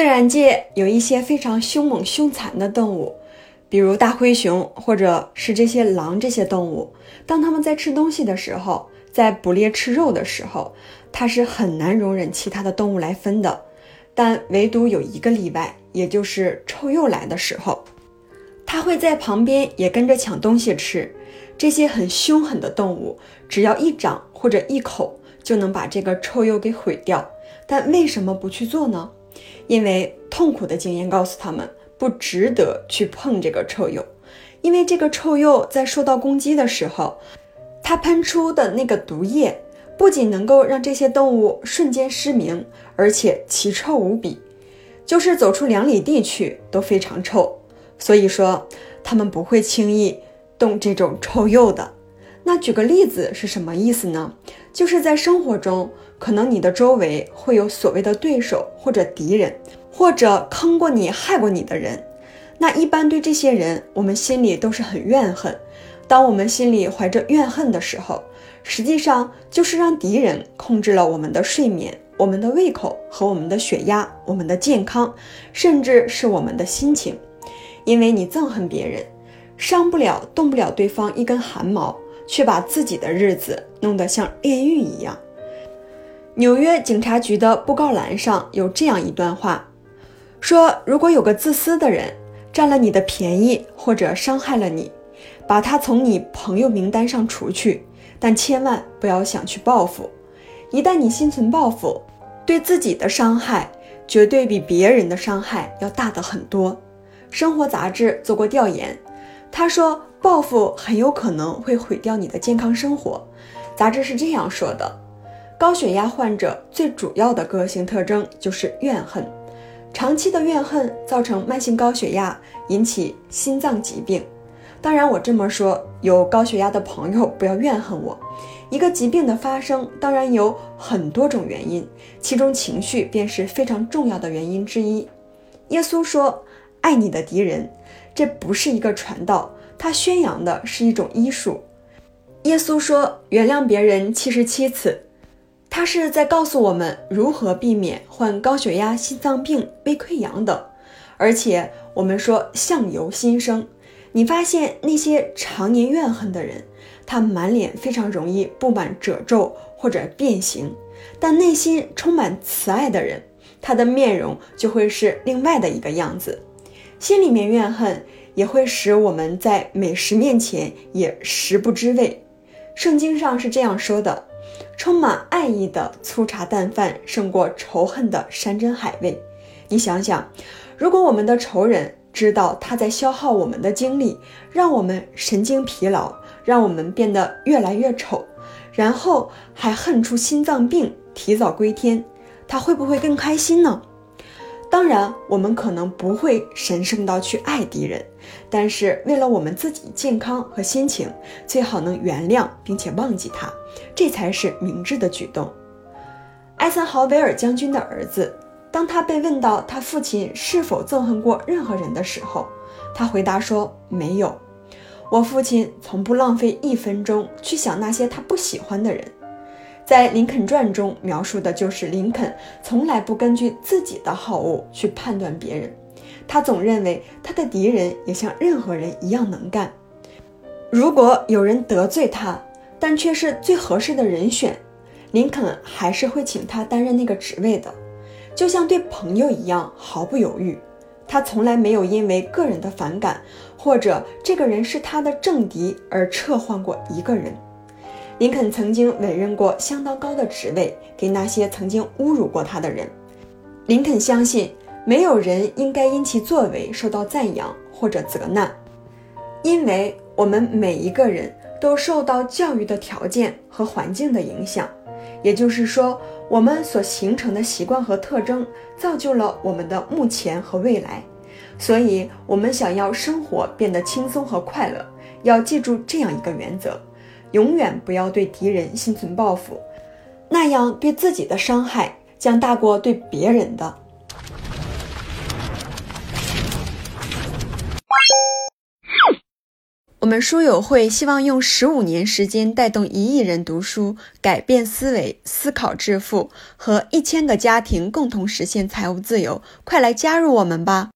自然界有一些非常凶猛凶残的动物，比如大灰熊，或者是这些狼这些动物。当它们在吃东西的时候，在捕猎吃肉的时候，它是很难容忍其他的动物来分的。但唯独有一个例外，也就是臭鼬来的时候，它会在旁边也跟着抢东西吃。这些很凶狠的动物，只要一掌或者一口就能把这个臭鼬给毁掉。但为什么不去做呢？因为痛苦的经验告诉他们，不值得去碰这个臭鼬，因为这个臭鼬在受到攻击的时候，它喷出的那个毒液，不仅能够让这些动物瞬间失明，而且奇臭无比，就是走出两里地去都非常臭。所以说，他们不会轻易动这种臭鼬的。那举个例子是什么意思呢？就是在生活中，可能你的周围会有所谓的对手或者敌人，或者坑过你、害过你的人。那一般对这些人，我们心里都是很怨恨。当我们心里怀着怨恨的时候，实际上就是让敌人控制了我们的睡眠、我们的胃口和我们的血压、我们的健康，甚至是我们的心情。因为你憎恨别人，伤不了、动不了对方一根汗毛。却把自己的日子弄得像炼狱一样。纽约警察局的布告栏上有这样一段话，说：“如果有个自私的人占了你的便宜或者伤害了你，把他从你朋友名单上除去，但千万不要想去报复。一旦你心存报复，对自己的伤害绝对比别人的伤害要大得很多。”生活杂志做过调研，他说。报复很有可能会毁掉你的健康生活。杂志是这样说的：高血压患者最主要的个性特征就是怨恨，长期的怨恨造成慢性高血压，引起心脏疾病。当然，我这么说，有高血压的朋友不要怨恨我。一个疾病的发生，当然有很多种原因，其中情绪便是非常重要的原因之一。耶稣说：“爱你的敌人。”这不是一个传道。他宣扬的是一种医术。耶稣说：“原谅别人七十七次。”他是在告诉我们如何避免患高血压、心脏病、胃溃疡等。而且我们说相由心生，你发现那些常年怨恨的人，他满脸非常容易布满褶皱或者变形；但内心充满慈爱的人，他的面容就会是另外的一个样子。心里面怨恨。也会使我们在美食面前也食不知味。圣经上是这样说的：充满爱意的粗茶淡饭胜过仇恨的山珍海味。你想想，如果我们的仇人知道他在消耗我们的精力，让我们神经疲劳，让我们变得越来越丑，然后还恨出心脏病，提早归天，他会不会更开心呢？当然，我们可能不会神圣到去爱敌人，但是为了我们自己健康和心情，最好能原谅并且忘记他，这才是明智的举动。艾森豪威尔将军的儿子，当他被问到他父亲是否憎恨过任何人的时候，他回答说：“没有，我父亲从不浪费一分钟去想那些他不喜欢的人。”在《林肯传》中描述的就是林肯从来不根据自己的好恶去判断别人，他总认为他的敌人也像任何人一样能干。如果有人得罪他，但却是最合适的人选，林肯还是会请他担任那个职位的，就像对朋友一样毫不犹豫。他从来没有因为个人的反感或者这个人是他的政敌而撤换过一个人。林肯曾经委任过相当高的职位给那些曾经侮辱过他的人。林肯相信，没有人应该因其作为受到赞扬或者责难，因为我们每一个人都受到教育的条件和环境的影响。也就是说，我们所形成的习惯和特征造就了我们的目前和未来。所以，我们想要生活变得轻松和快乐，要记住这样一个原则。永远不要对敌人心存报复，那样对自己的伤害将大过对别人的。我们书友会希望用十五年时间带动一亿人读书，改变思维、思考致富，和一千个家庭共同实现财务自由。快来加入我们吧！